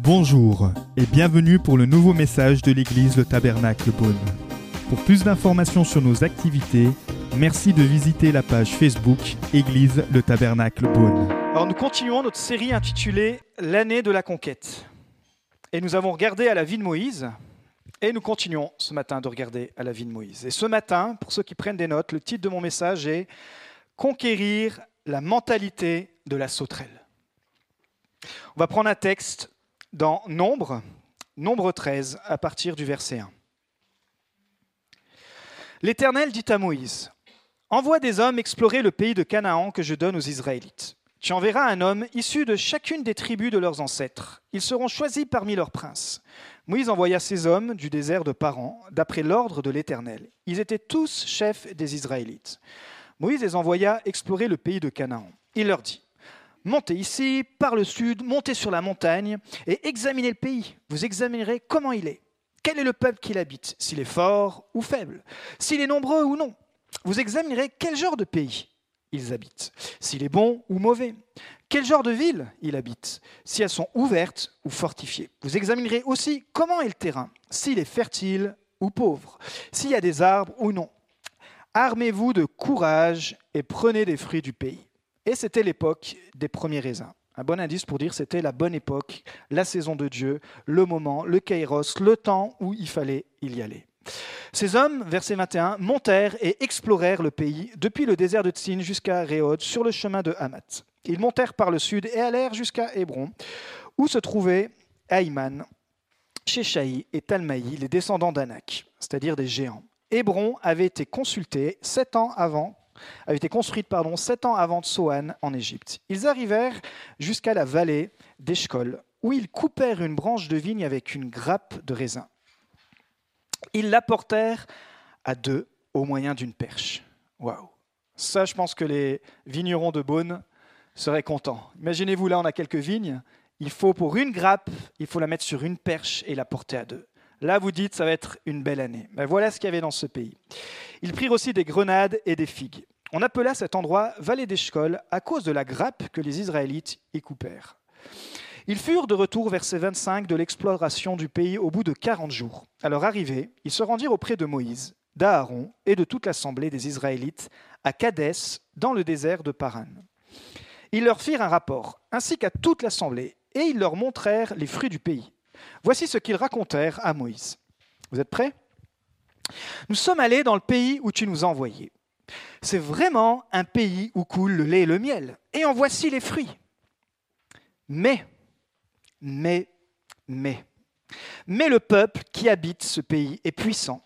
Bonjour et bienvenue pour le nouveau message de l'église Le Tabernacle Beaune. Pour plus d'informations sur nos activités, merci de visiter la page Facebook Église Le Tabernacle Beaune. Alors nous continuons notre série intitulée L'année de la conquête. Et nous avons regardé à la vie de Moïse et nous continuons ce matin de regarder à la vie de Moïse. Et ce matin, pour ceux qui prennent des notes, le titre de mon message est Conquérir la mentalité de la sauterelle. On va prendre un texte dans Nombre, Nombre 13, à partir du verset 1. L'Éternel dit à Moïse, Envoie des hommes explorer le pays de Canaan que je donne aux Israélites. Tu enverras un homme issu de chacune des tribus de leurs ancêtres. Ils seront choisis parmi leurs princes. Moïse envoya ces hommes du désert de Paran, d'après l'ordre de l'Éternel. Ils étaient tous chefs des Israélites. Moïse les envoya explorer le pays de Canaan. Il leur dit, Montez ici, par le sud, montez sur la montagne et examinez le pays. Vous examinerez comment il est. Quel est le peuple qui l'habite S'il est fort ou faible? S'il est nombreux ou non? Vous examinerez quel genre de pays ils habitent. S'il est bon ou mauvais Quel genre de ville il habite Si elles sont ouvertes ou fortifiées Vous examinerez aussi comment est le terrain S'il est fertile ou pauvre S'il y a des arbres ou non Armez-vous de courage et prenez des fruits du pays. Et c'était l'époque des premiers raisins. Un bon indice pour dire c'était la bonne époque, la saison de Dieu, le moment, le kairos, le temps où il fallait y aller. Ces hommes, verset 21, montèrent et explorèrent le pays depuis le désert de Tsin jusqu'à Réod sur le chemin de Hamath. Ils montèrent par le sud et allèrent jusqu'à Hébron, où se trouvaient Aïman, Sheshaï et Talmaï, les descendants d'Anak, c'est-à-dire des géants. Hébron avait été consulté sept ans avant avait été construite pardon, sept ans avant Soan en Égypte. Ils arrivèrent jusqu'à la vallée d'Eshkol, où ils coupèrent une branche de vigne avec une grappe de raisin. Ils l'apportèrent à deux au moyen d'une perche. Waouh Ça, je pense que les vignerons de Beaune seraient contents. Imaginez-vous, là, on a quelques vignes. Il faut, pour une grappe, il faut la mettre sur une perche et la porter à deux. Là, vous dites, ça va être une belle année. Ben, voilà ce qu'il y avait dans ce pays. Ils prirent aussi des grenades et des figues. On appela cet endroit vallée d'Eshcol à cause de la grappe que les Israélites y coupèrent. Ils furent de retour vers ces 25 de l'exploration du pays au bout de 40 jours. À leur arrivée, ils se rendirent auprès de Moïse, d'Aaron et de toute l'assemblée des Israélites à Kadès, dans le désert de Paran. Ils leur firent un rapport, ainsi qu'à toute l'assemblée, et ils leur montrèrent les fruits du pays. Voici ce qu'ils racontèrent à Moïse. Vous êtes prêts? Nous sommes allés dans le pays où tu nous as envoyés. C'est vraiment un pays où coule le lait et le miel, et en voici les fruits. Mais, mais, mais, mais le peuple qui habite ce pays est puissant.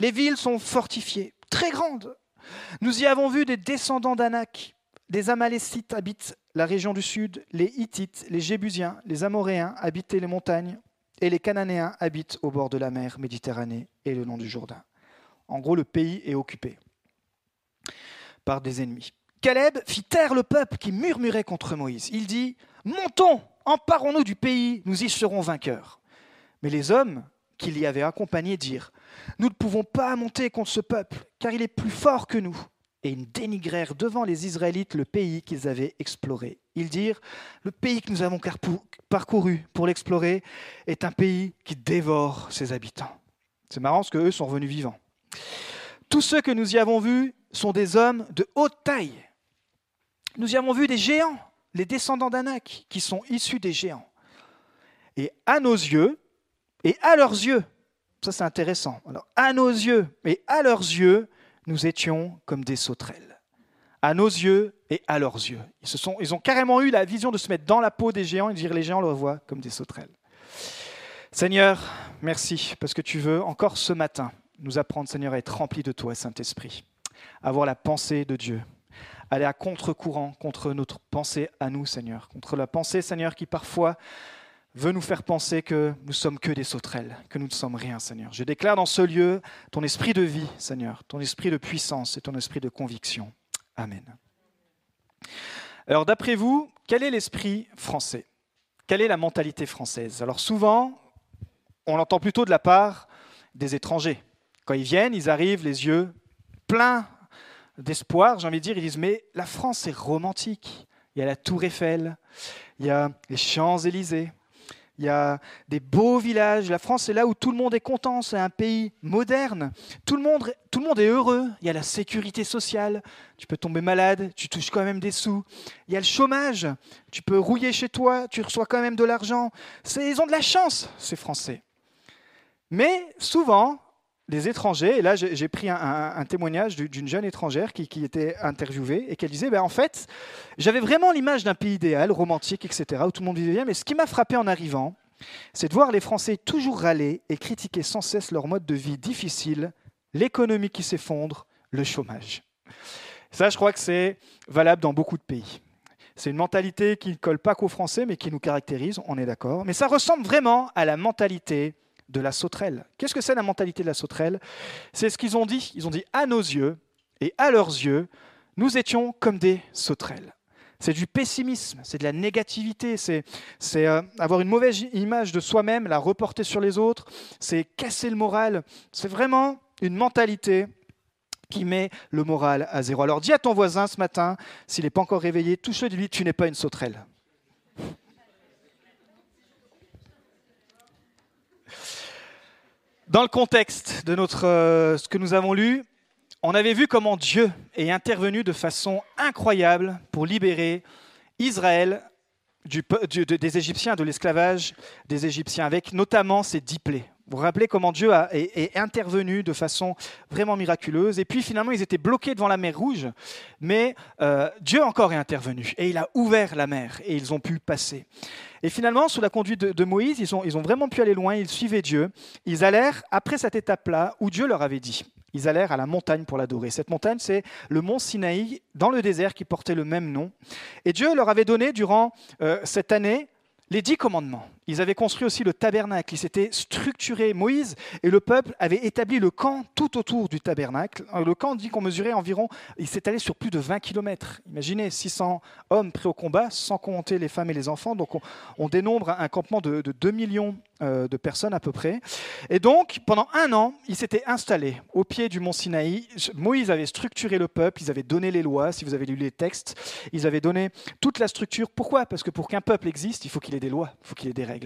Les villes sont fortifiées, très grandes. Nous y avons vu des descendants d'Anak. Des Amalécites habitent la région du sud, les Hittites, les Jébusiens, les Amoréens habitaient les montagnes, et les Cananéens habitent au bord de la mer Méditerranée et le long du Jourdain. En gros, le pays est occupé par des ennemis. Caleb fit taire le peuple qui murmurait contre Moïse. Il dit Montons, emparons-nous du pays, nous y serons vainqueurs. Mais les hommes qui l'y avaient accompagné dirent Nous ne pouvons pas monter contre ce peuple, car il est plus fort que nous. Et ils dénigrèrent devant les Israélites le pays qu'ils avaient exploré. Ils dirent Le pays que nous avons parcouru pour l'explorer est un pays qui dévore ses habitants. C'est marrant parce qu'eux sont revenus vivants. Tous ceux que nous y avons vus sont des hommes de haute taille. Nous y avons vu des géants, les descendants d'Anak, qui sont issus des géants. Et à nos yeux, et à leurs yeux, ça c'est intéressant, alors à nos yeux et à leurs yeux, nous étions comme des sauterelles. À nos yeux et à leurs yeux. Ils, se sont, ils ont carrément eu la vision de se mettre dans la peau des géants et de dire les géants le voient comme des sauterelles. Seigneur, merci parce que tu veux encore ce matin nous apprendre, Seigneur, à être remplis de toi, Saint-Esprit, avoir la pensée de Dieu, aller à contre-courant contre notre pensée à nous, Seigneur, contre la pensée, Seigneur, qui parfois veut nous faire penser que nous sommes que des sauterelles, que nous ne sommes rien, Seigneur. Je déclare dans ce lieu ton esprit de vie, Seigneur, ton esprit de puissance et ton esprit de conviction. Amen. Alors, d'après vous, quel est l'esprit français? Quelle est la mentalité française? Alors, souvent, on l'entend plutôt de la part des étrangers. Quand ils viennent, ils arrivent les yeux pleins d'espoir, j'ai envie de dire, ils disent, mais la France est romantique. il y a la Tour Eiffel, il y a les Champs-Élysées, il y a des beaux villages. La France, c'est là où tout le monde est content. C'est un pays moderne. Tout le, monde, tout le monde est heureux. Il y a la sécurité sociale. Tu peux tomber malade, tu touches quand même des sous. Il y a le chômage. Tu peux rouiller chez toi, tu reçois quand même de l'argent. Ils ont de la chance, ces Français. Mais souvent, les étrangers, et là j'ai pris un, témoignage d'une jeune étrangère qui, était interviewée et qu'elle disait, ben, en fait, j'avais vraiment l'image d'un pays idéal, romantique, etc., où tout le monde vivait bien, mais ce qui m'a frappé en arrivant, c'est de voir les Français toujours râler et critiquer sans cesse leur mode de vie difficile, l'économie qui s'effondre, le chômage. Ça, je crois que c'est valable dans beaucoup de pays. C'est une mentalité qui ne colle pas qu'aux Français, mais qui nous caractérise, on est d'accord. Mais ça ressemble vraiment à la mentalité de la sauterelle. Qu'est-ce que c'est la mentalité de la sauterelle? C'est ce qu'ils ont dit. Ils ont dit à nos yeux et à leurs yeux, nous étions comme des sauterelles. C'est du pessimisme, c'est de la négativité, c'est euh, avoir une mauvaise image de soi-même, la reporter sur les autres, c'est casser le moral. C'est vraiment une mentalité qui met le moral à zéro. Alors dis à ton voisin ce matin, s'il n'est pas encore réveillé, touche-le, dis-lui, tu n'es pas une sauterelle. Dans le contexte de notre, euh, ce que nous avons lu, on avait vu comment Dieu est intervenu de façon incroyable pour libérer Israël des Égyptiens, de l'esclavage des Égyptiens, avec notamment ces dix plaies. Vous vous rappelez comment Dieu a, est, intervenu de façon vraiment miraculeuse. Et puis finalement, ils étaient bloqués devant la mer Rouge, mais euh, Dieu encore est intervenu et il a ouvert la mer et ils ont pu passer. Et finalement, sous la conduite de, Moïse, ils ont, ils ont vraiment pu aller loin, ils suivaient Dieu. Ils allèrent, après cette étape-là, où Dieu leur avait dit, ils allèrent à la montagne pour l'adorer. Cette montagne, c'est le mont Sinaï, dans le désert, qui portait le même nom. Et Dieu leur avait donné, durant euh, cette année, les dix commandements. Ils avaient construit aussi le tabernacle, ils s'étaient structurés. Moïse et le peuple avaient établi le camp tout autour du tabernacle. Euh, le camp dit qu'on mesurait environ, il s'étalait sur plus de 20 km. Imaginez 600 hommes prêts au combat, sans compter les femmes et les enfants. Donc on, dénombre un campement de, de 2 millions euh, de personnes à peu près. Et donc, pendant un an, ils s'étaient installés au pied du mont Sinaï. Moïse avait structuré le peuple, ils avaient donné les lois, si vous avez lu les textes, ils avaient donné toute la structure. Pourquoi? Parce que pour qu'un peuple existe, il faut qu'il ait des lois, il faut qu'il ait des règles.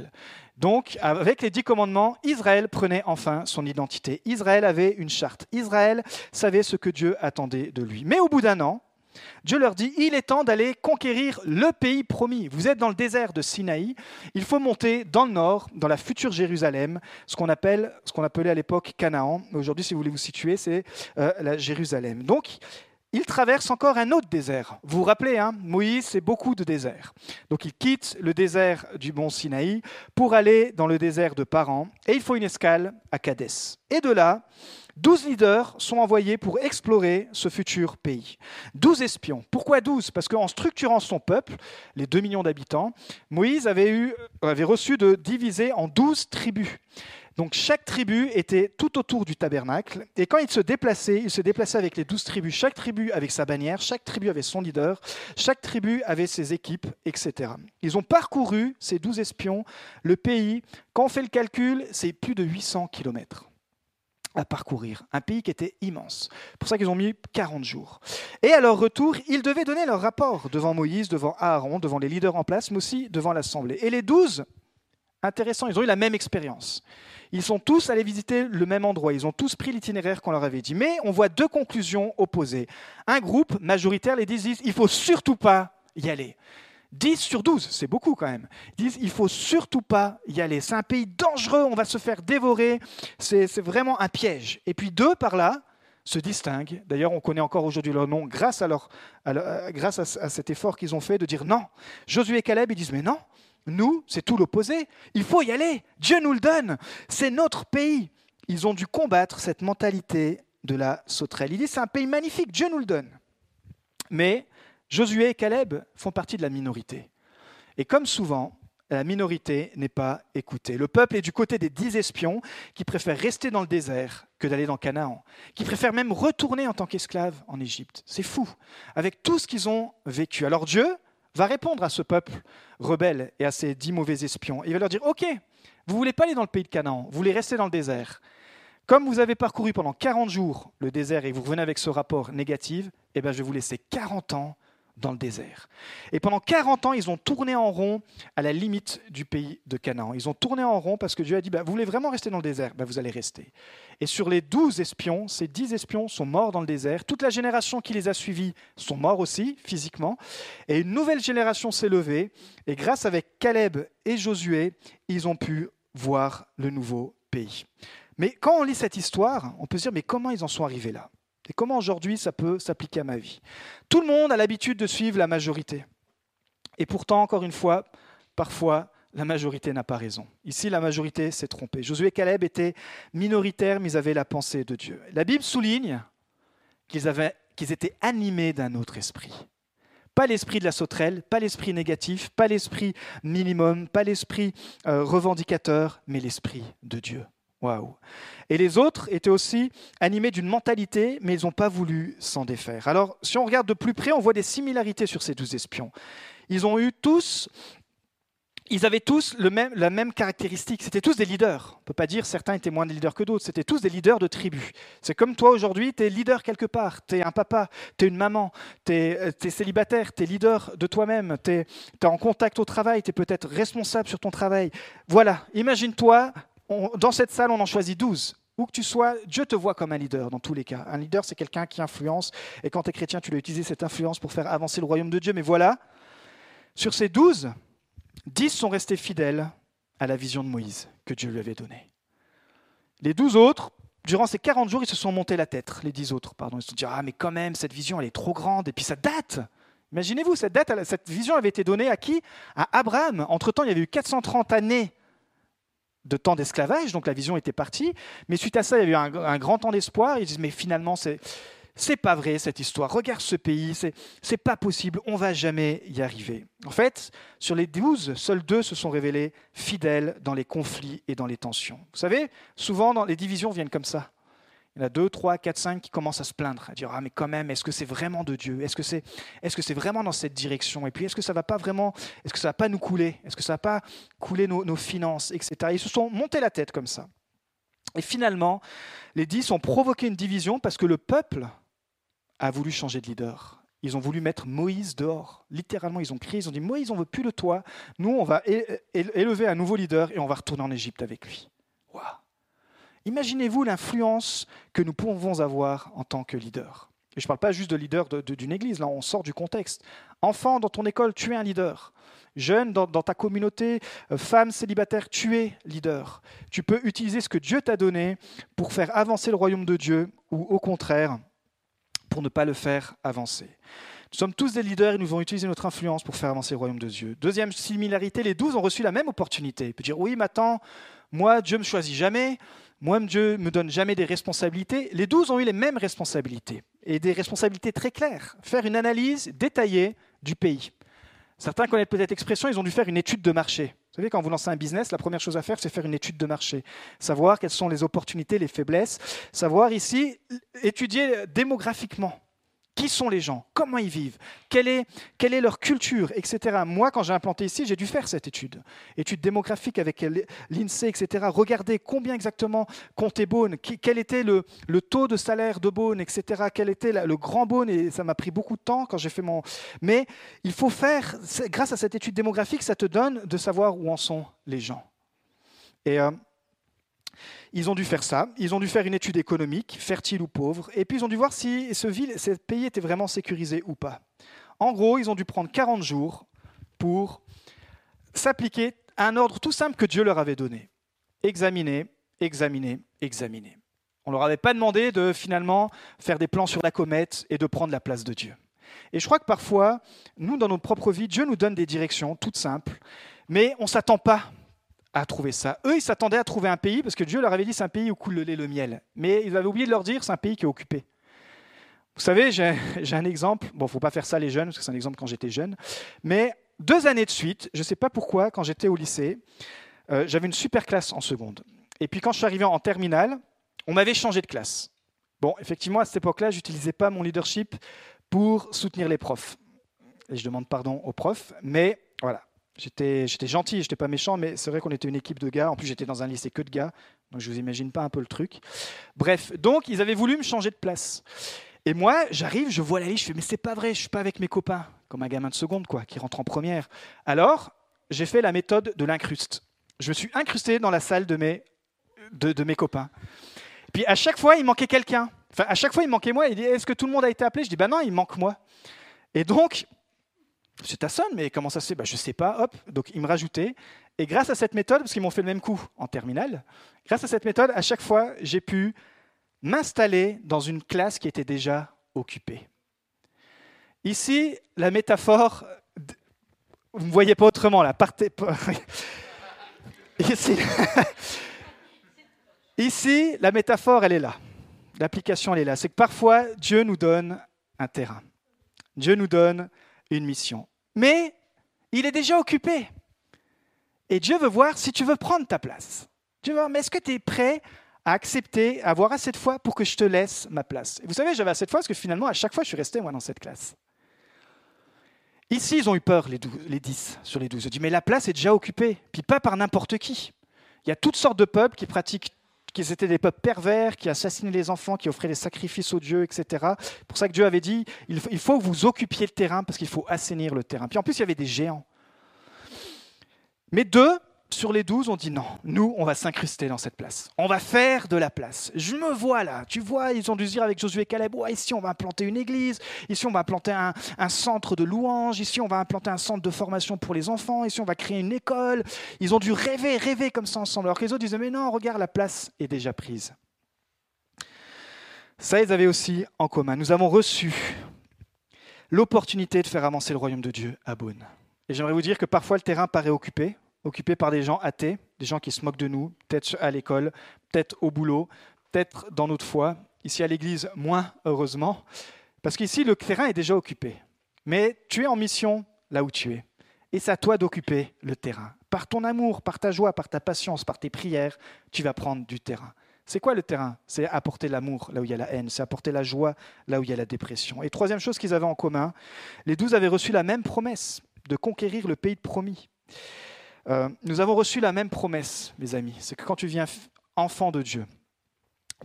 Donc, avec les dix commandements, Israël prenait enfin son identité. Israël avait une charte. Israël savait ce que Dieu attendait de lui. Mais au bout d'un an, Dieu leur dit, il est temps d'aller conquérir le pays promis. Vous êtes dans le désert de Sinaï, il faut monter dans le nord, dans la future Jérusalem, ce qu'on appelait à l'époque Canaan. Aujourd'hui, si vous voulez vous situer, c'est euh, la Jérusalem. Donc, il traverse encore un autre désert. Vous vous rappelez, hein, Moïse, c'est beaucoup de déserts. Donc il quitte le désert du mont Sinaï pour aller dans le désert de Paran, et il faut une escale à Cadès. Et de là, Douze leaders sont envoyés pour explorer ce futur pays. Douze espions. Pourquoi douze? Parce qu'en structurant son peuple, les 2 millions d'habitants, Moïse avait, avait reçu de diviser en douze tribus. Donc chaque tribu était tout autour du tabernacle. Et quand il se déplaçait, il se déplaçait avec les douze tribus. Chaque tribu avec sa bannière, chaque tribu avait son leader, chaque tribu avait ses équipes, etc. Ils ont parcouru, ces douze espions, le pays. Quand on fait le calcul, c'est plus de 800 kilomètres à parcourir, un pays qui était immense. Pour ça qu'ils ont mis 40 jours. Et à leur retour, ils devaient donner leur rapport devant Moïse, devant Aaron, devant les leaders en place, mais aussi devant l'Assemblée. Et les douze, intéressant, ils ont eu la même expérience. Ils sont tous allés visiter le même endroit, ils ont tous pris l'itinéraire qu'on leur avait dit. Mais on voit deux conclusions opposées. Un groupe majoritaire les disent, il faut surtout pas y aller. 10 sur 12, c'est beaucoup quand même. Disent il faut surtout pas y aller. C'est un pays dangereux, on va se faire dévorer. C'est vraiment un piège. Et puis deux par là se distinguent. D'ailleurs, on connaît encore aujourd'hui leur nom grâce à, leur, grâce à, cet effort qu'ils ont fait de dire non. Josué et Caleb, ils disent mais non, nous, c'est tout l'opposé. Il faut y aller. Dieu nous le donne. C'est notre pays. Ils ont dû combattre cette mentalité de la sauterelle. Ils disent c'est un pays magnifique, Dieu nous le donne. Mais Josué et Caleb font partie de la minorité. Et comme souvent, la minorité n'est pas écoutée. Le peuple est du côté des dix espions qui préfèrent rester dans le désert que d'aller dans Canaan, qui préfèrent même retourner en tant qu'esclaves en Égypte. C'est fou, avec tout ce qu'ils ont vécu. Alors Dieu va répondre à ce peuple rebelle et à ces dix mauvais espions. Il va leur dire, OK, vous voulez pas aller dans le pays de Canaan, vous voulez rester dans le désert. Comme vous avez parcouru pendant 40 jours le désert et vous revenez avec ce rapport négatif, eh bien, je vais vous laisser 40 ans dans le désert. Et pendant 40 ans, ils ont tourné en rond à la limite du pays de Canaan. Ils ont tourné en rond parce que Dieu a dit, bah, vous voulez vraiment rester dans le désert? Bah, Vous allez rester. Et sur les 12 espions, ces 10 espions sont morts dans le désert. Toute la génération qui les a suivis sont morts aussi, physiquement. Et une nouvelle génération s'est levée. Et grâce avec Caleb et Josué, ils ont pu voir le nouveau pays. Mais quand on lit cette histoire, on peut se dire, mais comment ils en sont arrivés là? Et comment aujourd'hui ça peut s'appliquer à ma vie? Tout le monde a l'habitude de suivre la majorité. Et pourtant, encore une fois, parfois, la majorité n'a pas raison. Ici, la majorité s'est trompée. Josué et Caleb étaient minoritaires, mais ils avaient la pensée de Dieu. La Bible souligne qu'ils, étaient animés d'un autre esprit. Pas l'esprit de la sauterelle, pas l'esprit négatif, pas l'esprit minimum, pas l'esprit euh, revendicateur, mais l'esprit de Dieu. Et les autres étaient aussi animés d'une mentalité, mais ils n'ont pas voulu s'en défaire. Alors, si on regarde de plus près, on voit des similarités sur ces douze espions. Ils ont eu tous, ils avaient tous le même, la même caractéristique. C'était tous des leaders. On ne peut pas dire certains étaient moins des leaders que d'autres. C'était tous des leaders de tribus. C'est comme toi aujourd'hui, tu es leader quelque part. Tu es un papa, tu es une maman, tu es, euh, célibataire, tu es leader de toi-même, tu es en contact au travail, tu es peut-être responsable sur ton travail. Voilà, imagine-toi dans cette salle, on en choisit 12. Où que tu sois, Dieu te voit comme un leader dans tous les cas. Un leader, c'est quelqu'un qui influence. Et quand tu es chrétien, tu dois utiliser cette influence pour faire avancer le royaume de Dieu. Mais voilà, sur ces 12, 10 sont restés fidèles à la vision de Moïse que Dieu lui avait donnée. Les 12 autres, durant ces 40 jours, ils se sont montés la tête. Les 10 autres, pardon. Ils se sont dit Ah, mais quand même, cette vision, elle est trop grande. Et puis ça date. Imaginez-vous, cette, date, cette vision avait été donnée à qui? À Abraham. Entre-temps, il y avait eu 430 années de temps d'esclavage, donc la vision était partie. Mais suite à ça, il y a eu un, grand temps d'espoir. Ils disent mais finalement c'est pas vrai cette histoire. Regarde ce pays, c'est c'est pas possible. On va jamais y arriver. En fait, sur les douze, seuls deux se sont révélés fidèles dans les conflits et dans les tensions. Vous savez, souvent dans les divisions viennent comme ça. Il y en a deux, trois, quatre, cinq qui commencent à se plaindre, à dire ah mais quand même, est-ce que c'est vraiment de Dieu? Est-ce que c'est est-ce que c'est vraiment dans cette direction? Et puis est-ce que ça va pas vraiment Est-ce que ça va pas nous couler? Est-ce que ça va pas couler nos, finances, etc. Ils se sont montés la tête comme ça. Et finalement, les dix ont provoqué une division parce que le peuple a voulu changer de leader. Ils ont voulu mettre Moïse dehors. Littéralement, ils ont crié, ils ont dit Moïse, on veut plus de toi. Nous, on va élever un nouveau leader et on va retourner en Égypte avec lui. Waouh Imaginez-vous l'influence que nous pouvons avoir en tant que leader. Et je ne parle pas juste de leader d'une église, là on sort du contexte. Enfant, dans ton école, tu es un leader. Jeune, dans, ta communauté, euh, femme célibataire, tu es leader. Tu peux utiliser ce que Dieu t'a donné pour faire avancer le royaume de Dieu ou au contraire, pour ne pas le faire avancer. Nous sommes tous des leaders et nous allons utiliser notre influence pour faire avancer le royaume de Dieu. Deuxième similarité, les douze ont reçu la même opportunité. Il peut dire, oui, mais attends, moi, Dieu me choisit jamais. Moi, Dieu me donne jamais des responsabilités. Les douze ont eu les mêmes responsabilités, et des responsabilités très claires. Faire une analyse détaillée du pays. Certains connaissent peut-être l'expression, ils ont dû faire une étude de marché. Vous savez, quand vous lancez un business, la première chose à faire, c'est faire une étude de marché. Savoir quelles sont les opportunités, les faiblesses. Savoir ici, étudier démographiquement. Qui sont les gens? Comment ils vivent? Quelle est, leur culture Etc. Moi, quand j'ai implanté ici, j'ai dû faire cette étude. Étude démographique avec l'INSEE, etc. Regarder combien exactement comptait Beaune, quel était le, le, taux de salaire de Beaune, etc. Quel était le grand Beaune, et ça m'a pris beaucoup de temps quand j'ai fait mon... Mais il faut faire, grâce à cette étude démographique, ça te donne de savoir où en sont les gens. Et... Euh, ils ont dû faire ça, ils ont dû faire une étude économique, fertile ou pauvre, et puis ils ont dû voir si ce, pays était vraiment sécurisé ou pas. En gros, ils ont dû prendre 40 jours pour s'appliquer à un ordre tout simple que Dieu leur avait donné. Examiner, examiner, examiner. On ne leur avait pas demandé de finalement faire des plans sur la comète et de prendre la place de Dieu. Et je crois que parfois, nous, dans notre propre vie, Dieu nous donne des directions toutes simples, mais on ne s'attend pas à trouver ça. Eux, ils s'attendaient à trouver un pays, parce que Dieu leur avait dit c'est un pays où coule le lait le miel. Mais ils avaient oublié de leur dire c'est un pays qui est occupé. Vous savez, j'ai un exemple. Bon, faut pas faire ça les jeunes, parce que c'est un exemple quand j'étais jeune. Mais deux années de suite, je ne sais pas pourquoi, quand j'étais au lycée, euh, j'avais une super classe en seconde. Et puis quand je suis arrivé en terminale, on m'avait changé de classe. Bon, effectivement, à cette époque-là, j'utilisais pas mon leadership pour soutenir les profs. Et je demande pardon aux profs, mais voilà, J'étais, j'étais gentil, j'étais pas méchant, mais c'est vrai qu'on était une équipe de gars. En plus, j'étais dans un lycée que de gars, donc je vous imagine pas un peu le truc. Bref, donc ils avaient voulu me changer de place. Et moi, j'arrive, je vois la liste, je fais mais c'est pas vrai, je suis pas avec mes copains. comme un gamin de seconde, quoi, qui rentre en première. Alors, j'ai fait la méthode de l'incruste. Je me suis incrusté dans la salle de mes, de, mes copains. Puis à chaque fois, il manquait quelqu'un. Enfin, à chaque fois, il manquait moi. Il dit Est-ce que tout le monde a été appelé? Je dis Ben non, il manque moi. Et donc, c'est ta sonne, mais comment ça se fait? Ben, Je ne sais pas. Donc il me rajoutait. Et grâce à cette méthode, parce qu'ils m'ont fait le même coup en terminale, grâce à cette méthode, à chaque fois, j'ai pu m'installer dans une classe qui était déjà occupée. Ici, la métaphore, vous ne voyez pas autrement là, partez. Ici, ici, la métaphore, elle est là. L'application, elle est là. C'est que parfois, Dieu nous donne un terrain. Dieu nous donne une mission. Mais il est déjà occupé. Et Dieu veut voir si tu veux prendre ta place. Dieu veut voir, mais est-ce que tu es prêt à accepter, à avoir assez de foi pour que je te laisse ma place? Vous savez, j'avais assez de foi parce que finalement, à chaque fois, je suis resté, moi, dans cette classe. Ici, ils ont eu peur, les, les 10 sur les 12. Je dis, mais la place est déjà occupée, puis pas par n'importe qui. Il y a toutes sortes de peuples qui pratiquent qui étaient des peuples pervers, qui assassinaient les enfants, qui offraient des sacrifices aux dieux, etc. C'est pour ça que Dieu avait dit, il faut que vous occupiez le terrain parce qu'il faut assainir le terrain. Puis en plus, il y avait des géants. Mais deux sur les douze ont dit non, nous, on va s'incruster dans cette place. On va faire de la place. Je me vois là. Tu vois, ils ont dû se dire avec Josué Caleb, ici, on va implanter une église. Ici, on va implanter un, un, centre de louange. Ici, on va implanter un centre de formation pour les enfants. Ici, on va créer une école. Ils ont dû rêver, rêver comme ça ensemble. Alors que les autres disaient, mais non, regarde, la place est déjà prise. Ça, ils avaient aussi en commun. Nous avons reçu l'opportunité de faire avancer le royaume de Dieu à Beaune. Et j'aimerais vous dire que parfois le terrain paraît occupé, occupé par des gens athées, des gens qui se moquent de nous, peut-être à l'école, peut-être au boulot, peut-être dans notre foi. Ici à l'église, moins heureusement, parce qu'ici le terrain est déjà occupé. Mais tu es en mission là où tu es. Et c'est à toi d'occuper le terrain. Par ton amour, par ta joie, par ta patience, par tes prières, tu vas prendre du terrain. C'est quoi le terrain? C'est apporter l'amour là où il y a la haine, c'est apporter la joie là où il y a la dépression. Et troisième chose qu'ils avaient en commun, les douze avaient reçu la même promesse de conquérir le pays de promis. Euh, nous avons reçu la même promesse, mes amis. C'est que quand tu viens enfant de Dieu,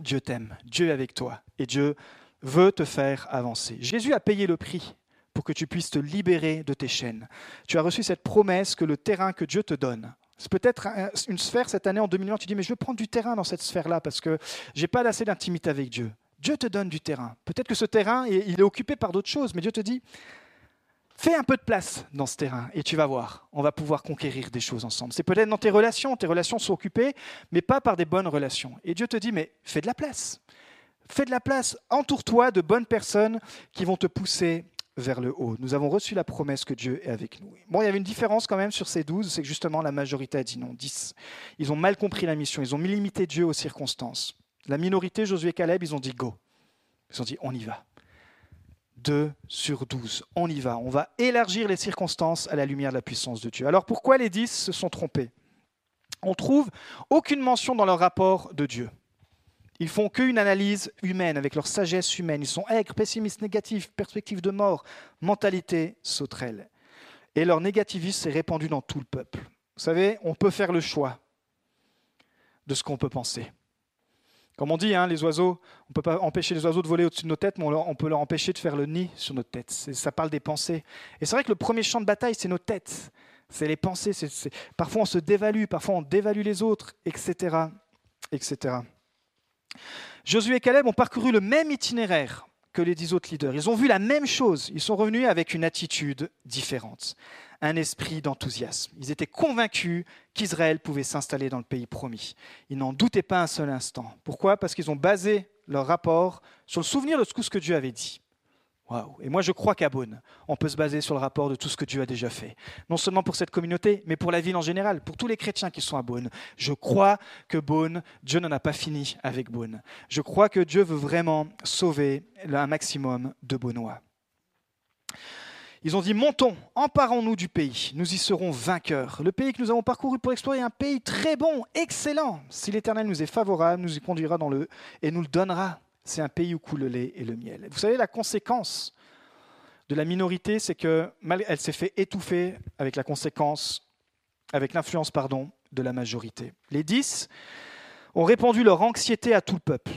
Dieu t'aime, Dieu est avec toi et Dieu veut te faire avancer. Jésus a payé le prix pour que tu puisses te libérer de tes chaînes. Tu as reçu cette promesse que le terrain que Dieu te donne, c'est peut-être une sphère cette année en 2020, tu dis mais je veux prendre du terrain dans cette sphère-là parce que j'ai pas assez d'intimité avec Dieu. Dieu te donne du terrain. Peut-être que ce terrain, il est occupé par d'autres choses, mais Dieu te dit, Fais un peu de place dans ce terrain et tu vas voir, on va pouvoir conquérir des choses ensemble. C'est peut-être dans tes relations, tes relations sont occupées, mais pas par des bonnes relations. Et Dieu te dit, mais fais de la place. Fais de la place, entoure-toi de bonnes personnes qui vont te pousser vers le haut. Nous avons reçu la promesse que Dieu est avec nous. Bon, il y avait une différence quand même sur ces douze, c'est que justement la majorité a dit non, dix. Ils ont mal compris la mission, ils ont limité Dieu aux circonstances. La minorité, Josué et Caleb, ils ont dit go. Ils ont dit on y va. 2 sur 12. On y va. On va élargir les circonstances à la lumière de la puissance de Dieu. Alors pourquoi les 10 se sont trompés? On trouve aucune mention dans leur rapport de Dieu. Ils font qu'une analyse humaine, avec leur sagesse humaine. Ils sont aigres, pessimistes, négatifs, perspective de mort, mentalité sauterelle. Et leur négativisme s'est répandu dans tout le peuple. Vous savez, on peut faire le choix de ce qu'on peut penser. Comme on dit, hein, les oiseaux, on ne peut pas empêcher les oiseaux de voler au-dessus de nos têtes, mais on, peut leur empêcher de faire le nid sur notre tête. Ça parle des pensées. Et c'est vrai que le premier champ de bataille, c'est nos têtes. C'est les pensées. Parfois, on se dévalue, parfois, on dévalue les autres, etc. etc. Josué et Caleb ont parcouru le même itinéraire que les dix autres leaders. Ils ont vu la même chose. Ils sont revenus avec une attitude différente un esprit d'enthousiasme. Ils étaient convaincus qu'Israël pouvait s'installer dans le pays promis. Ils n'en doutaient pas un seul instant. Pourquoi? Parce qu'ils ont basé leur rapport sur le souvenir de ce que Dieu avait dit. Et moi, je crois qu'à Beaune, on peut se baser sur le rapport de tout ce que Dieu a déjà fait. Non seulement pour cette communauté, mais pour la ville en général, pour tous les chrétiens qui sont à Beaune. Je crois que Beaune, Dieu n'en a pas fini avec Beaune. Je crois que Dieu veut vraiment sauver un maximum de Beaunois. Ils ont dit Montons, emparons-nous du pays, nous y serons vainqueurs. Le pays que nous avons parcouru pour explorer est un pays très bon, excellent. Si l'Éternel nous est favorable, nous y conduira dans le et nous le donnera. C'est un pays où coule le lait et le miel. Vous savez, la conséquence de la minorité, c'est qu'elle s'est fait étouffer avec la conséquence, avec l'influence, pardon, de la majorité. Les dix ont répandu leur anxiété à tout le peuple.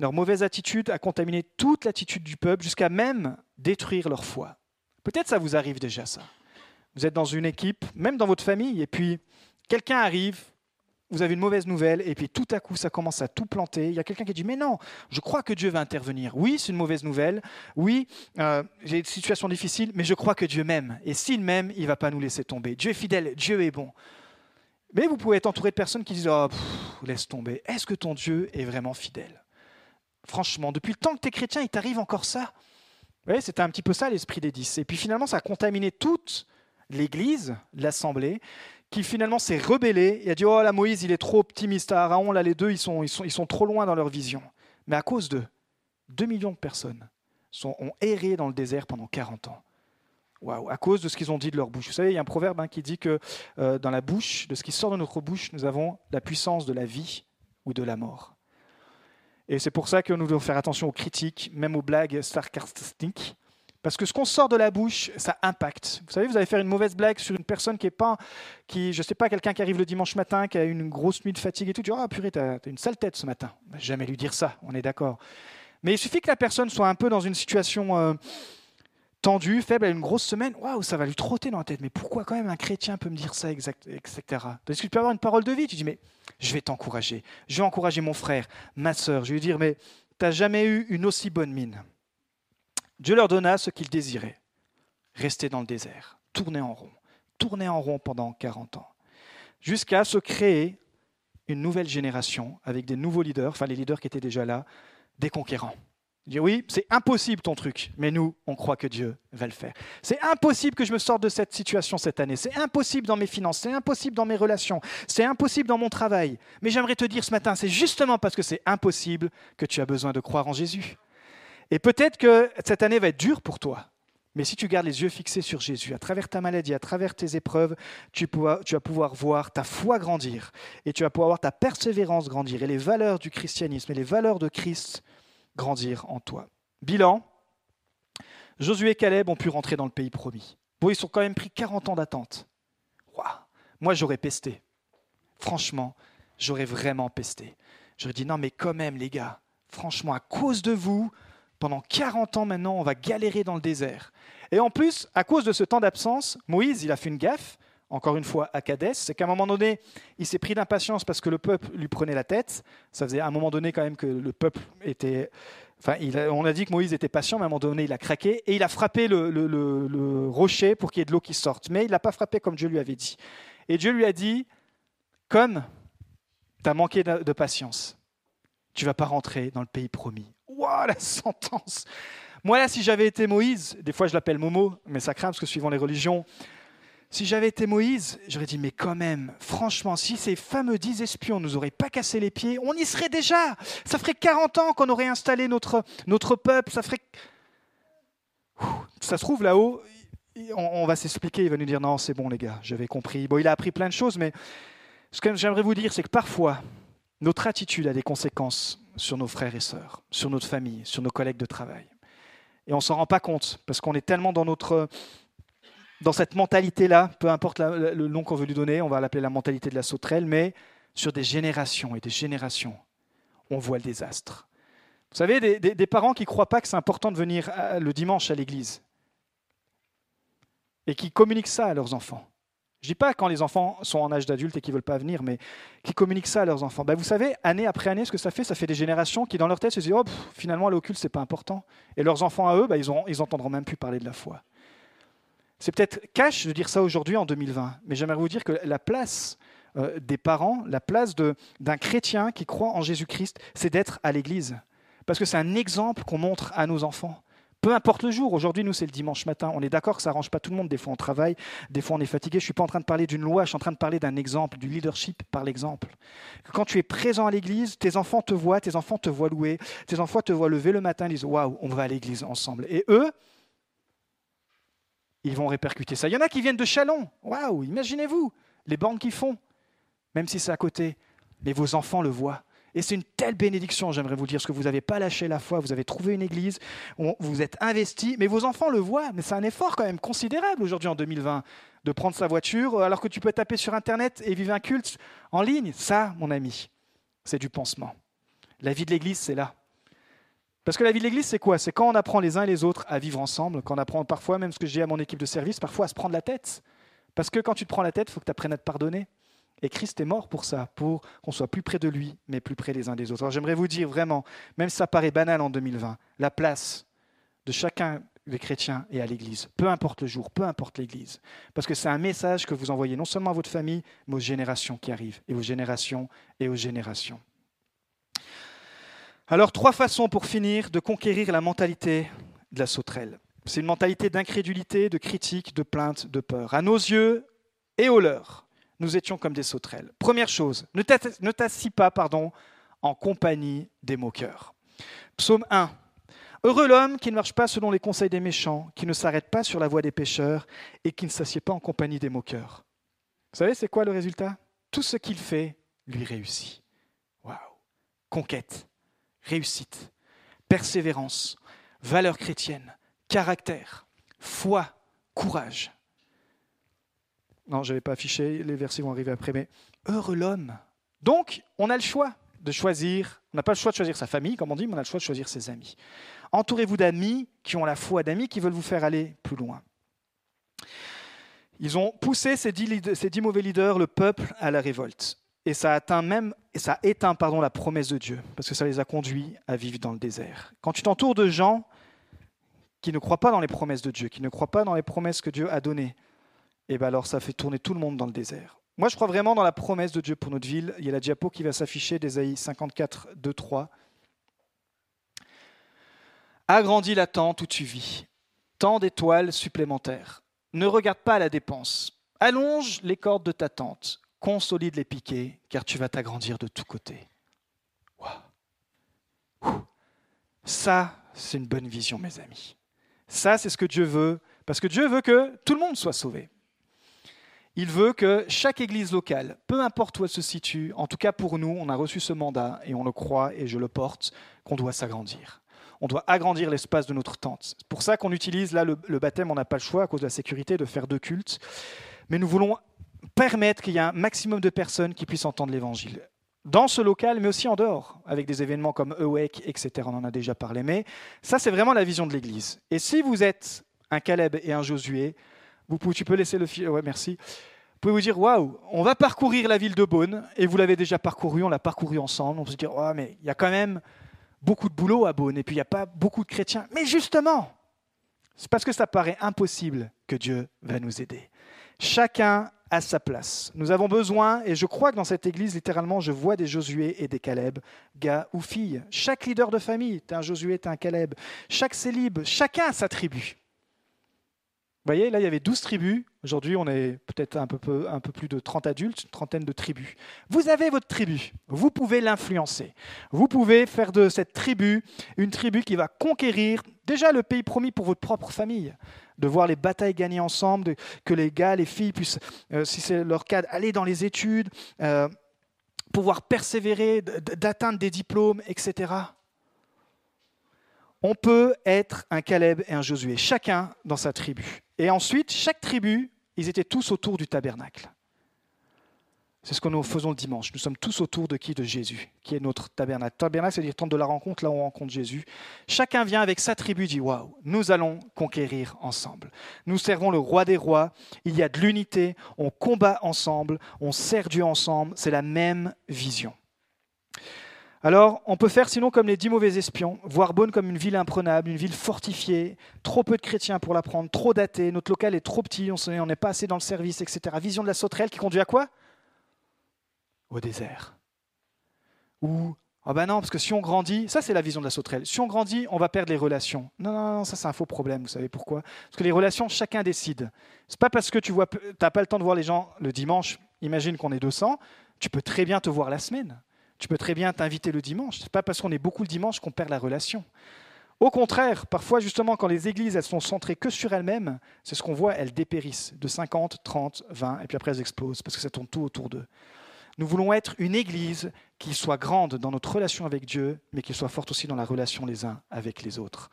Leur mauvaise attitude a contaminé toute l'attitude du peuple jusqu'à même détruire leur foi. Peut-être ça vous arrive déjà ça. Vous êtes dans une équipe, même dans votre famille, et puis quelqu'un arrive, vous avez une mauvaise nouvelle, et puis tout à coup, ça commence à tout planter. Il y a quelqu'un qui dit, mais non, je crois que Dieu va intervenir. Oui, c'est une mauvaise nouvelle. Oui, euh, j'ai une situation difficile, mais je crois que Dieu m'aime. Et s'il m'aime, il ne va pas nous laisser tomber. Dieu est fidèle, Dieu est bon. Mais vous pouvez être entouré de personnes qui disent, oh, laisse tomber. Est-ce que ton Dieu est vraiment fidèle? Franchement, depuis le temps que tu es chrétien, il t'arrive encore ça? Vous c'était un petit peu ça l'esprit des dix. Et puis finalement, ça a contaminé toute l'Église, l'Assemblée, qui finalement s'est rebellé et a dit Oh là, Moïse, il est trop optimiste. Aaron, là, les deux, ils sont, ils sont, ils sont trop loin dans leur vision. Mais à cause d'eux, 2 millions de personnes sont, ont erré dans le désert pendant 40 ans. Waouh, à cause de ce qu'ils ont dit de leur bouche. Vous savez, il y a un proverbe hein, qui dit que euh, dans la bouche, de ce qui sort de notre bouche, nous avons la puissance de la vie ou de la mort. Et c'est pour ça que nous devons faire attention aux critiques, même aux blagues sarcastiques, parce que ce qu'on sort de la bouche, ça impacte. Vous savez, vous allez faire une mauvaise blague sur une personne qui est pas, qui, je sais pas, quelqu'un qui arrive le dimanche matin, qui a une grosse nuit de fatigue et tout, tu dis, ah purée, t'as as une sale tête ce matin. Jamais lui dire ça, on est d'accord. Mais il suffit que la personne soit un peu dans une situation euh, tendue, faible, a une grosse semaine, waouh, ça va lui trotter dans la tête. Mais pourquoi quand même un chrétien peut me dire ça, exact, etc. Parce que tu peux avoir une parole de vie, tu dis, mais je vais t'encourager, je vais encourager mon frère, ma soeur, je vais lui dire, mais tu n'as jamais eu une aussi bonne mine. Dieu leur donna ce qu'ils désiraient. Rester dans le désert, tourner en rond, tourner en rond pendant 40 ans, jusqu'à se créer une nouvelle génération avec des nouveaux leaders, enfin les leaders qui étaient déjà là, des conquérants. Dit oui, c'est impossible ton truc, mais nous, on croit que Dieu va le faire. C'est impossible que je me sorte de cette situation cette année. C'est impossible dans mes finances, c'est impossible dans mes relations, c'est impossible dans mon travail. Mais j'aimerais te dire ce matin, c'est justement parce que c'est impossible que tu as besoin de croire en Jésus. Et peut-être que cette année va être dure pour toi. Mais si tu gardes les yeux fixés sur Jésus, à travers ta maladie, à travers tes épreuves, tu, vas pouvoir voir ta foi grandir. Et tu vas pouvoir voir ta persévérance grandir. Et les valeurs du christianisme et les valeurs de Christ grandir en toi. Bilan, Josué et Caleb ont pu rentrer dans le pays promis. Bon, ils ont quand même pris 40 ans d'attente. Moi, j'aurais pesté. Franchement, j'aurais vraiment pesté. J'aurais dit non, mais quand même, les gars, franchement, à cause de vous, pendant 40 ans maintenant, on va galérer dans le désert. Et en plus, à cause de ce temps d'absence, Moïse, il a fait une gaffe, encore une fois à Cadès, c'est qu'à un moment donné, il s'est pris d'impatience parce que le peuple lui prenait la tête. Ça faisait à un moment donné quand même que le peuple était... Enfin, on a dit que Moïse était patient, mais à un moment donné, il a craqué et il a frappé le, rocher pour qu'il y ait de l'eau qui sorte. Mais il n'a pas frappé comme Dieu lui avait dit. Et Dieu lui a dit, comme tu as manqué de patience, tu vas pas rentrer dans le pays promis. La sentence Moi, là, si j'avais été Moïse, des fois je l'appelle Momo, mais ça craint parce que suivant les religions, si j'avais été Moïse, j'aurais dit, mais quand même, franchement, si ces fameux dix espions nous auraient pas cassé les pieds, on y serait déjà. Ça ferait 40 ans qu'on aurait installé notre, notre peuple. Ça ferait. Ça se trouve là-haut, on, va s'expliquer, il va nous dire, non, c'est bon les gars, j'avais compris. Bon, il a appris plein de choses, mais ce que j'aimerais vous dire, c'est que parfois, notre attitude a des conséquences sur nos frères et sœurs, sur notre famille, sur nos collègues de travail. Et on ne s'en rend pas compte parce qu'on est tellement dans notre dans cette mentalité-là, peu importe le nom qu'on veut lui donner, on va l'appeler la mentalité de la sauterelle, mais sur des générations et des générations, on voit le désastre. Vous savez, des, des parents qui ne croient pas que c'est important de venir le dimanche à l'église et qui communiquent ça à leurs enfants. Je dis pas quand les enfants sont en âge d'adulte et qui veulent pas venir, mais qui communiquent ça à leurs enfants. Ben, vous savez, année après année, ce que ça fait, ça fait des générations qui, dans leur tête, se disent oh, finalement, l'occulte, ce n'est pas important. Et leurs enfants à eux, ben, ils n'entendront ils même plus parler de la foi. C'est peut-être cash de dire ça aujourd'hui en 2020, mais j'aimerais vous dire que la place euh, des parents, la place d'un chrétien qui croit en Jésus-Christ, c'est d'être à l'église. Parce que c'est un exemple qu'on montre à nos enfants. Peu importe le jour. Aujourd'hui, nous, c'est le dimanche matin. On est d'accord que ça n'arrange pas tout le monde. Des fois, on travaille, des fois, on est fatigué. Je suis pas en train de parler d'une loi, je suis en train de parler d'un exemple, du leadership par l'exemple. Quand tu es présent à l'église, tes enfants te voient, tes enfants te voient louer, tes enfants te voient lever le matin, ils disent Waouh, on va à l'église ensemble. Et eux, ils vont répercuter ça. Il y en a qui viennent de Chalon. Waouh, imaginez-vous les banques qui font, même si c'est à côté. Mais vos enfants le voient. Et c'est une telle bénédiction, j'aimerais vous dire, parce que vous n'avez pas lâché la foi, vous avez trouvé une église, vous êtes investi, mais vos enfants le voient. Mais c'est un effort quand même considérable aujourd'hui en 2020 de prendre sa voiture alors que tu peux taper sur Internet et vivre un culte en ligne. Ça, mon ami, c'est du pansement. La vie de l'église, c'est là. Parce que la vie de l'Église, c'est quoi? C'est quand on apprend les uns et les autres à vivre ensemble, quand on apprend parfois, même ce que dis à mon équipe de service, parfois à se prendre la tête. Parce que quand tu te prends la tête, il faut que tu apprennes à te pardonner. Et Christ est mort pour ça, pour qu'on soit plus près de lui, mais plus près les uns des autres. Alors j'aimerais vous dire vraiment, même si ça paraît banal en 2020, la place de chacun des chrétiens et à l'Église, peu importe le jour, peu importe l'Église. Parce que c'est un message que vous envoyez non seulement à votre famille, mais aux générations qui arrivent, et aux générations et aux générations. Alors trois façons pour finir de conquérir la mentalité de la sauterelle. C'est une mentalité d'incrédulité, de critique, de plainte, de peur. À nos yeux et aux leurs, nous étions comme des sauterelles. Première chose, ne t'assis pas pardon, en compagnie des moqueurs. Psaume 1. Heureux l'homme qui ne marche pas selon les conseils des méchants, qui ne s'arrête pas sur la voie des pécheurs et qui ne s'assied pas en compagnie des moqueurs. Vous savez, c'est quoi le résultat? Tout ce qu'il fait lui réussit. Waouh Conquête, réussite, persévérance, valeur chrétienne, caractère, foi, courage. Non, je n'avais pas affiché, les versets vont arriver après, mais heureux l'homme. Donc, on a le choix de choisir, on n'a pas le choix de choisir sa famille, comme on dit, mais on a le choix de choisir ses amis. Entourez-vous d'amis qui ont la foi, d'amis qui veulent vous faire aller plus loin. Ils ont poussé ces dix, mauvais leaders, le peuple, à la révolte. Et ça a atteint même, et ça éteint pardon, la promesse de Dieu, parce que ça les a conduits à vivre dans le désert. Quand tu t'entoures de gens qui ne croient pas dans les promesses de Dieu, qui ne croient pas dans les promesses que Dieu a données, et eh bien alors ça fait tourner tout le monde dans le désert. Moi, je crois vraiment dans la promesse de Dieu pour notre ville. Il y a la diapo qui va s'afficher d'Ésaïe 54, 2, 3. Agrandis la tente où tu vis, tant d'étoiles supplémentaires. Ne regarde pas la dépense. Allonge les cordes de ta tente, consolide les piquets, car tu vas t'agrandir de tous côtés. Ça, c'est une bonne vision, mes amis. Ça, c'est ce que Dieu veut, parce que Dieu veut que tout le monde soit sauvé. Il veut que chaque église locale, peu importe où elle se situe, en tout cas pour nous, on a reçu ce mandat et on le croit et je le porte, qu'on doit s'agrandir on doit agrandir l'espace de notre tente. C'est pour ça qu'on utilise là le, baptême, on n'a pas le choix à cause de la sécurité de faire deux cultes, mais nous voulons permettre qu'il y ait un maximum de personnes qui puissent entendre l'évangile. Dans ce local, mais aussi en dehors, avec des événements comme Awake, etc. On en a déjà parlé. Mais ça, c'est vraiment la vision de l'Église. Et si vous êtes un Caleb et un Josué, vous tu peux laisser le fil. Ouais, merci. Vous pouvez vous dire, waouh, on va parcourir la ville de Beaune, et vous l'avez déjà parcouru, on l'a parcouru ensemble. On peut se dire, oh, mais il y a quand même beaucoup de boulot à Beaune et puis il n'y a pas beaucoup de chrétiens. Mais justement, c'est parce que ça paraît impossible que Dieu va nous aider. Chacun a sa place. Nous avons besoin, et je crois que dans cette église, littéralement, je vois des Josué et des Caleb, gars ou filles. Chaque leader de famille, tu un Josué, tu un Caleb. Chaque célib, chacun sa tribu. Vous voyez, là, il y avait 12 tribus. Aujourd'hui, on est peut-être un peu, plus de 30 adultes, une trentaine de tribus. Vous avez votre tribu. Vous pouvez l'influencer. Vous pouvez faire de cette tribu une tribu qui va conquérir déjà le pays promis pour votre propre famille. De voir les batailles gagnées ensemble, que les gars, les filles puissent, euh, si c'est leur cas, aller dans les études, euh, pouvoir persévérer, d'atteindre des diplômes, etc. On peut être un Caleb et un Josué, chacun dans sa tribu. Et ensuite, chaque tribu, ils étaient tous autour du tabernacle. C'est ce que nous faisons le dimanche. Nous sommes tous autour de qui De Jésus, qui est notre tabernacle. Tabernacle, c'est-à-dire tente de la rencontre, là où on rencontre Jésus. Chacun vient avec sa tribu, dit Waouh, nous allons conquérir ensemble. Nous servons le roi des rois. Il y a de l'unité. On combat ensemble. On sert Dieu ensemble. C'est la même vision. Alors, on peut faire sinon comme les dix mauvais espions, voir Beaune comme une ville imprenable, une ville fortifiée, trop peu de chrétiens pour la prendre, trop datée, notre local est trop petit, on n'est pas assez dans le service, etc. Vision de la sauterelle qui conduit à quoi? Au désert. Ou, ah ben non, parce que si on grandit, ça c'est la vision de la sauterelle, si on grandit, on va perdre les relations. Non, non, non, ça c'est un faux problème, vous savez pourquoi? Parce que les relations, chacun décide. C'est pas parce que tu n'as pas le temps de voir les gens le dimanche, imagine qu'on est 200, tu peux très bien te voir la semaine. Tu peux très bien t'inviter le dimanche. Ce n'est pas parce qu'on est beaucoup le dimanche qu'on perd la relation. Au contraire, parfois justement quand les églises elles sont centrées que sur elles-mêmes, c'est ce qu'on voit, elles dépérissent de 50, 30, 20 et puis après elles explosent parce que ça tourne tout autour d'eux. Nous voulons être une église qui soit grande dans notre relation avec Dieu, mais qui soit forte aussi dans la relation les uns avec les autres.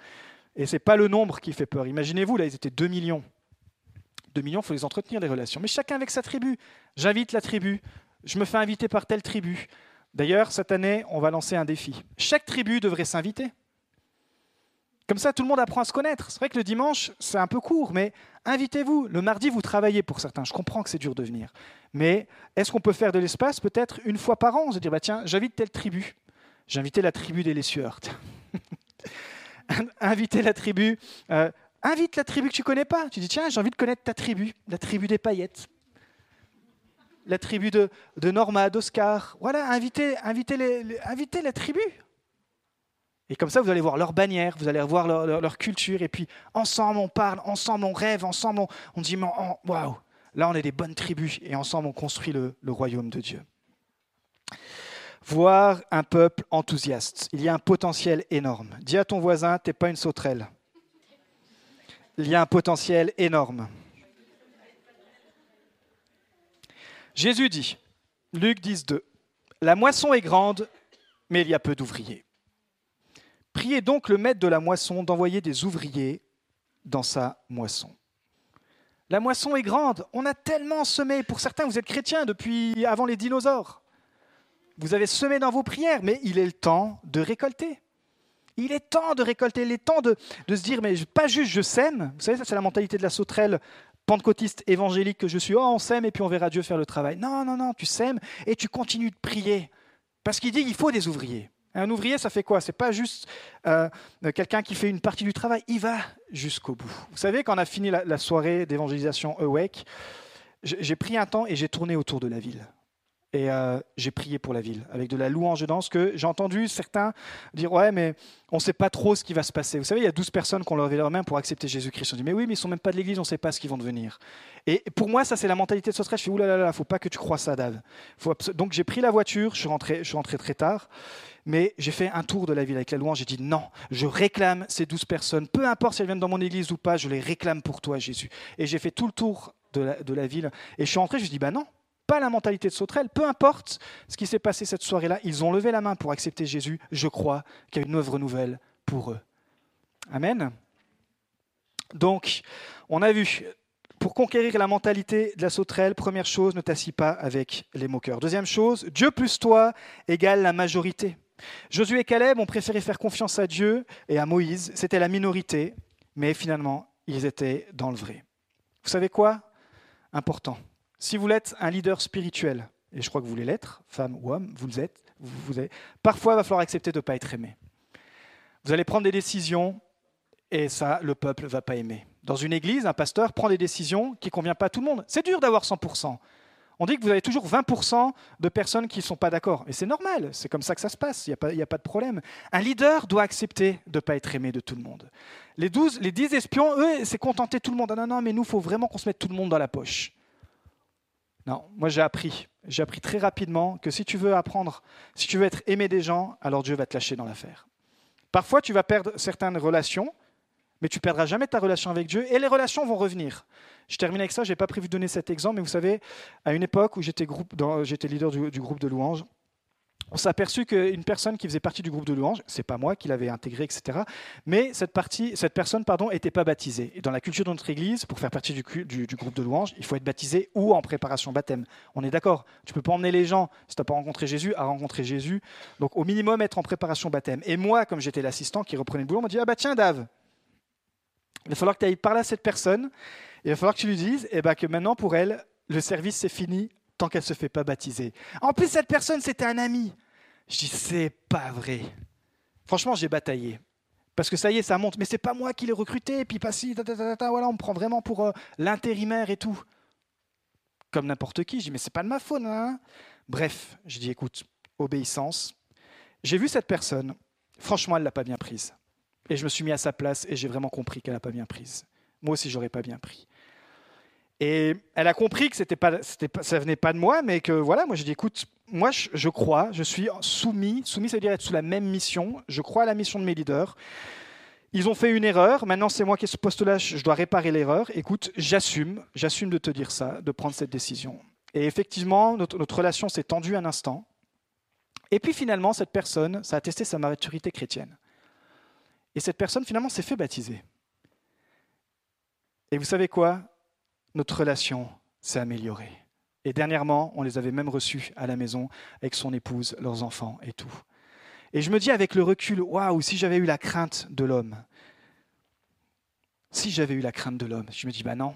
Et ce n'est pas le nombre qui fait peur. Imaginez-vous, là, ils étaient 2 millions. 2 millions, il faut les entretenir, les relations. Mais chacun avec sa tribu. J'invite la tribu. Je me fais inviter par telle tribu. D'ailleurs, cette année, on va lancer un défi. Chaque tribu devrait s'inviter. Comme ça, tout le monde apprend à se connaître. C'est vrai que le dimanche, c'est un peu court, mais invitez-vous. Le mardi, vous travaillez pour certains. Je comprends que c'est dur de venir. Mais est-ce qu'on peut faire de l'espace peut-être une fois par an? Se dire, bah, tiens, j'invite telle tribu. J'ai la tribu des Lessueurs. Invitez la tribu. Euh, invite la tribu que tu connais pas. Tu dis, tiens, j'ai envie de connaître ta tribu, la tribu des paillettes. La tribu de, Norma, d'Oscar. Voilà, invitez, invitez, les, invitez la tribu. Et comme ça, vous allez voir leur bannière, vous allez voir leur, culture, et puis ensemble on parle, ensemble on rêve, ensemble on, dit waouh, là on est des bonnes tribus, et ensemble on construit le, le royaume de Dieu. Voir un peuple enthousiaste, il y a un potentiel énorme. Dis à ton voisin, t'es pas une sauterelle. Il y a un potentiel énorme. Jésus dit, Luc 10, 2, La moisson est grande, mais il y a peu d'ouvriers. Priez donc le maître de la moisson d'envoyer des ouvriers dans sa moisson. La moisson est grande, on a tellement semé, pour certains vous êtes chrétiens depuis avant les dinosaures. Vous avez semé dans vos prières, mais il est le temps de récolter. Il est temps de récolter, il est temps de, de se dire, mais pas juste je sème, vous savez, ça c'est la mentalité de la sauterelle pentecôtiste évangélique que je suis, oh on sème et puis on verra Dieu faire le travail. Non, non, non, tu sèmes et tu continues de prier. Parce qu'il dit, il faut des ouvriers. Un ouvrier, ça fait quoi? C'est pas juste euh, quelqu'un qui fait une partie du travail, il va jusqu'au bout. Vous savez, quand on a fini la, soirée d'évangélisation Awake, j'ai pris un temps et j'ai tourné autour de la ville. Et euh, j'ai prié pour la ville, avec de la louange dedans, ce que j'ai entendu certains dire Ouais, mais on ne sait pas trop ce qui va se passer. Vous savez, il y a 12 personnes qui ont levé leurs mains pour accepter Jésus-Christ. On dit Mais oui, mais ils ne sont même pas de l'église, on ne sait pas ce qu'ils vont devenir. Et pour moi, ça, c'est la mentalité de ce stress. Je fais Ouh là là, faut pas que tu crois ça, Dave. Donc j'ai pris la voiture, je suis rentré, je suis rentré très tard mais j'ai fait un tour de la ville avec la louange. J'ai dit non, je réclame ces douze personnes, peu importe si elles viennent dans mon église ou pas, je les réclame pour toi, Jésus. Et j'ai fait tout le tour de la, ville. Et je suis rentré, je me dit bah non, pas la mentalité de sauterelle, peu importe ce qui s'est passé cette soirée-là, ils ont levé la main pour accepter Jésus. Je crois qu'il y a une œuvre nouvelle pour eux. Amen. Donc, on a vu, pour conquérir la mentalité de la sauterelle, première chose, ne t'assis pas avec les moqueurs. Deuxième chose, Dieu plus toi égale la majorité. Josué et Caleb ont préféré faire confiance à Dieu et à Moïse. C'était la minorité, mais finalement, ils étaient dans le vrai. Vous savez quoi? Important. Si vous êtes un leader spirituel, et je crois que vous voulez l'être, femme ou homme, vous êtes, vous, parfois il va falloir accepter de ne pas être aimé. Vous allez prendre des décisions et ça, le peuple ne va pas aimer. Dans une église, un pasteur prend des décisions qui ne conviennent pas à tout le monde. C'est dur d'avoir 100% on dit que vous avez toujours 20% de personnes qui ne sont pas d'accord. Et c'est normal, c'est comme ça que ça se passe, il n'y a, pas de problème. Un leader doit accepter de ne pas être aimé de tout le monde. Les, 12, les 10 espions, eux, c'est contenter tout le monde. Ah non, non, mais nous, il faut vraiment qu'on se mette tout le monde dans la poche. Non, moi j'ai appris. J'ai appris très rapidement que si tu veux apprendre, si tu veux être aimé des gens, alors Dieu va te lâcher dans l'affaire. Parfois, tu vas perdre certaines relations, mais tu perdras jamais ta relation avec Dieu et les relations vont revenir. Je termine avec ça, je n'ai pas prévu de donner cet exemple, mais vous savez, à une époque où j'étais leader du, groupe de louanges, on s'est aperçu qu'une personne qui faisait partie du groupe de louanges, c'est pas moi qui l'avais intégré, etc. Mais cette, partie, cette personne, pardon, n'était pas baptisée. Dans la culture de notre Église, pour faire partie du, groupe de louanges, il faut être baptisé ou en préparation baptême. On est d'accord. Tu peux pas emmener les gens, si tu n'as pas rencontré Jésus, à rencontrer Jésus. Donc au minimum être en préparation baptême. Et moi, comme j'étais l'assistant qui reprenait le boulot, on m'a dit ah bah tiens Dave, il va falloir que tu ailles parler à cette personne il va falloir que tu lui dises eh ben, que maintenant, pour elle, le service, c'est fini tant qu'elle ne se fait pas baptiser. En plus, cette personne, c'était un ami. Je dis, c'est pas vrai. Franchement, j'ai bataillé. Parce que ça y est, ça monte. Mais c'est pas moi qui l'ai recruté. Et puis, pas si, voilà, on me prend vraiment pour euh, l'intérimaire et tout. Comme n'importe qui. Je dis, mais c'est pas de ma faute. Hein Bref, je dis, écoute, obéissance. J'ai vu cette personne. Franchement, elle l'a pas bien prise. Et je me suis mis à sa place et j'ai vraiment compris qu'elle l'a pas bien prise. Moi aussi, j'aurais pas bien pris. Et elle a compris que c'était pas, ça venait pas de moi, mais que voilà, moi j'ai dit, écoute, moi je, crois, je suis soumis, soumis ça veut dire être sous la même mission, je crois à la mission de mes leaders. Ils ont fait une erreur, maintenant c'est moi qui ai ce poste-là, je dois réparer l'erreur. Écoute, j'assume, j'assume de te dire ça, de prendre cette décision. Et effectivement, notre relation s'est tendue un instant. Et puis finalement, cette personne, ça a testé sa maturité chrétienne. Et cette personne finalement s'est fait baptiser. Et vous savez quoi? Notre relation s'est améliorée. Et dernièrement, on les avait même reçus à la maison avec son épouse, leurs enfants et tout. Et je me dis avec le recul, waouh, si j'avais eu la crainte de l'homme, Si j'avais eu la crainte de l'homme, je me dis, bah non,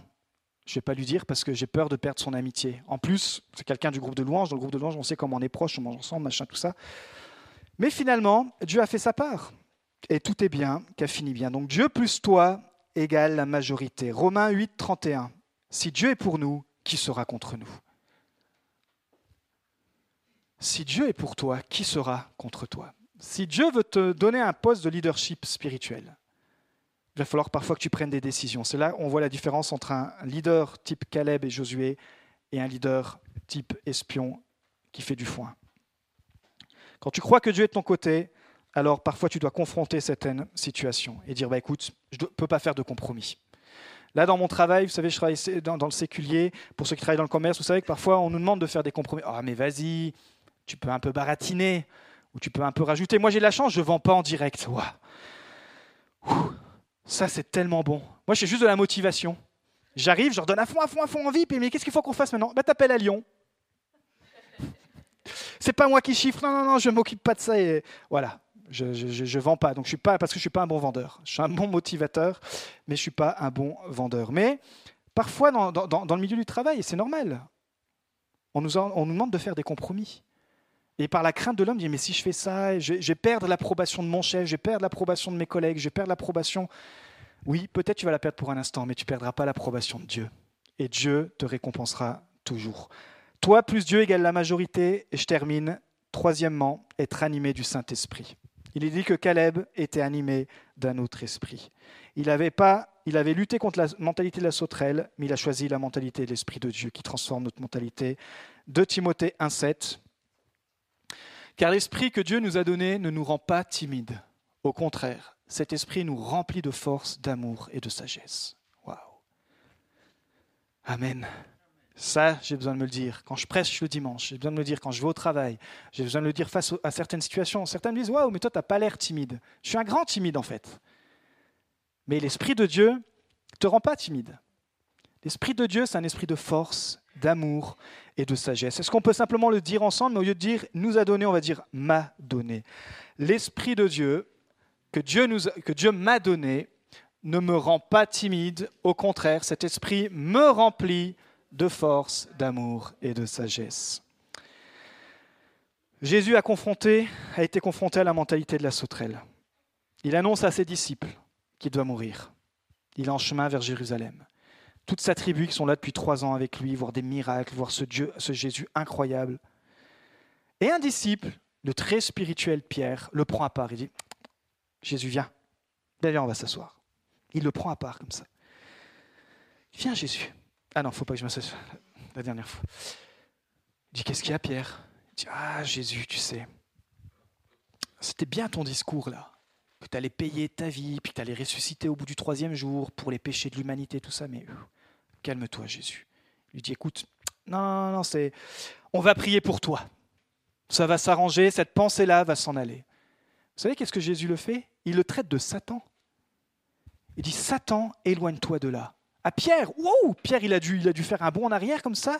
je ne vais pas lui dire parce que j'ai peur de perdre son amitié. En plus, c'est quelqu'un du groupe de louanges. Dans le groupe de louanges, on sait comment on est proche, on mange ensemble, machin, tout ça. Mais finalement, Dieu a fait sa part. Et tout est bien, qu'a fini bien. Donc Dieu plus toi égale la majorité. Romains 8, 31. Si Dieu est pour nous, qui sera contre nous? Si Dieu est pour toi, qui sera contre toi? Si Dieu veut te donner un poste de leadership spirituel, il va falloir parfois que tu prennes des décisions. C'est là où on voit la différence entre un leader type Caleb et Josué et un leader type espion qui fait du foin. Quand tu crois que Dieu est de ton côté, alors parfois tu dois confronter certaines situations et dire bah, écoute, je ne peux pas faire de compromis. Là, dans mon travail, vous savez, je travaille dans, le séculier. Pour ceux qui travaillent dans le commerce, vous savez que parfois on nous demande de faire des compromis. Ah, mais vas-y, tu peux un peu baratiner ou tu peux un peu rajouter. Moi, j'ai la chance, je ne vends pas en direct. Ça, c'est tellement bon. Moi, j'ai juste de la motivation. J'arrive, je leur donne à fond, à fond, à fond en VIP. Mais qu'est-ce qu'il faut qu'on fasse maintenant? Bah, T'appelles à Lyon. C'est pas moi qui chiffre. Non, non, non, je m'occupe pas de ça. Voilà. Je ne vends pas. Donc je suis pas parce que je suis pas un bon vendeur. Je suis un bon motivateur, mais je suis pas un bon vendeur. Mais parfois dans, dans, le milieu du travail, c'est normal. On nous, on nous demande de faire des compromis. Et par la crainte de l'homme, dit mais si je fais ça, je, je vais perdre l'approbation de mon chef, je vais perdre l'approbation de mes collègues, je vais perdre l'approbation. Oui, peut-être tu vas la perdre pour un instant, mais tu perdras pas l'approbation de Dieu. Et Dieu te récompensera toujours. Toi plus Dieu égale la majorité. Et je termine. Troisièmement, être animé du Saint-Esprit. Il est dit que Caleb était animé d'un autre esprit. Il avait, pas, il avait lutté contre la mentalité de la sauterelle, mais il a choisi la mentalité de l'Esprit de Dieu qui transforme notre mentalité. De Timothée 1,7 car l'esprit que Dieu nous a donné ne nous rend pas timides. Au contraire, cet esprit nous remplit de force, d'amour et de sagesse. Waouh. Amen. Ça, j'ai besoin de me le dire. Quand je prêche le dimanche, j'ai besoin de me le dire quand je vais au travail, j'ai besoin de le dire face à certaines situations. Certains me disent Waouh, mais toi, tu n'as pas l'air timide. Je suis un grand timide, en fait. Mais l'Esprit de Dieu ne te rend pas timide. L'Esprit de Dieu, c'est un esprit de force, d'amour et de sagesse. Est-ce qu'on peut simplement le dire ensemble, mais au lieu de dire nous a donné, on va dire m'a donné. L'Esprit de Dieu, que Dieu, nous, que Dieu m'a donné, ne me rend pas timide. Au contraire, cet esprit me remplit de force, d'amour et de sagesse. Jésus a, confronté, a été confronté à la mentalité de la sauterelle. Il annonce à ses disciples qu'il doit mourir. Il est en chemin vers Jérusalem toute sa tribu qui sont là depuis trois ans avec lui, voir des miracles, voir ce Dieu, Jésus incroyable. Et un disciple, le très spirituel Pierre, le prend à part. Il dit Jésus, viens. D'ailleurs, on va s'asseoir. Il le prend à part comme ça. Viens, Jésus. Ah non, faut pas que je m'assoie la dernière fois. Il dit Qu'est-ce qu'il y a, Pierre? Il dit Ah, Jésus, tu sais, c'était bien ton discours là que tu allais payer ta vie, puis que tu allais ressusciter au bout du troisième jour pour les péchés de l'humanité, tout ça, mais calme-toi, Jésus. Il lui dit, écoute, non, non, non, c'est, on va prier pour toi. Ça va s'arranger, cette pensée-là va s'en aller. Vous savez qu'est-ce que Jésus le fait? Il le traite de Satan. Il dit, Satan, éloigne-toi de là. À Pierre, wow, Pierre, il a, dû, il a dû faire un bond en arrière comme ça.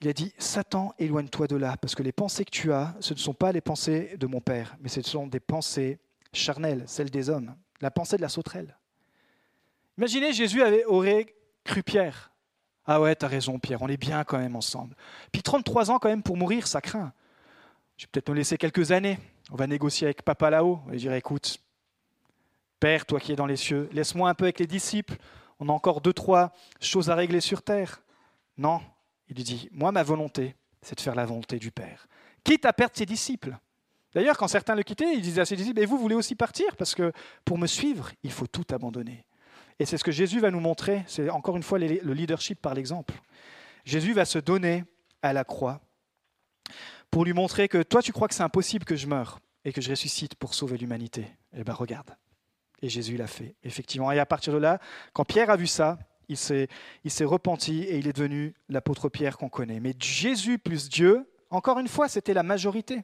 Il a dit, Satan, éloigne-toi de là, parce que les pensées que tu as, ce ne sont pas les pensées de mon Père, mais ce sont des pensées charnelle, celle des hommes, la pensée de la sauterelle. Imaginez, Jésus avait, aurait cru Pierre. Ah ouais, t'as raison, Pierre, on est bien quand même ensemble. Puis 33 ans quand même pour mourir, ça craint. Je vais peut-être nous laisser quelques années. On va négocier avec papa là-haut. On va dire, écoute, Père, toi qui es dans les cieux, laisse-moi un peu avec les disciples. On a encore deux, trois choses à régler sur terre. Non, il lui dit, moi, ma volonté, c'est de faire la volonté du Père. Quitte à perdre ses disciples. D'ailleurs, quand certains le quittaient, ils disaient à ses disciples, mais vous voulez aussi partir? Parce que pour me suivre, il faut tout abandonner. Et c'est ce que Jésus va nous montrer, c'est encore une fois le leadership par l'exemple. Jésus va se donner à la croix pour lui montrer que toi tu crois que c'est impossible que je meure et que je ressuscite pour sauver l'humanité. Eh bien regarde. Et Jésus l'a fait, effectivement. Et à partir de là, quand Pierre a vu ça, il s'est repenti et il est devenu l'apôtre Pierre qu'on connaît. Mais Jésus plus Dieu, encore une fois, c'était la majorité.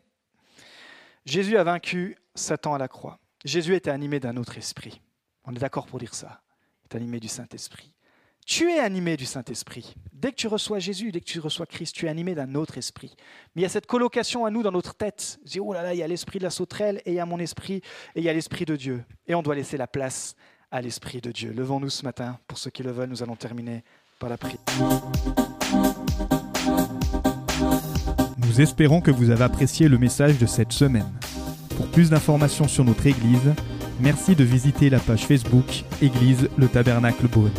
Jésus a vaincu Satan à la croix. Jésus était animé d'un autre esprit. On est d'accord pour dire ça. Il est animé du Saint-Esprit. Tu es animé du Saint-Esprit. Dès que tu reçois Jésus, dès que tu reçois Christ, tu es animé d'un autre esprit. Mais il y a cette colocation à nous dans notre tête. Je dis, oh là là, il y a l'esprit de la sauterelle et il y a mon esprit et il y a l'esprit de Dieu. Et on doit laisser la place à l'esprit de Dieu. Levons-nous ce matin. Pour ceux qui le veulent, nous allons terminer par la prière. Nous espérons que vous avez apprécié le message de cette semaine. Pour plus d'informations sur notre Église, merci de visiter la page Facebook Église le Tabernacle Beaune.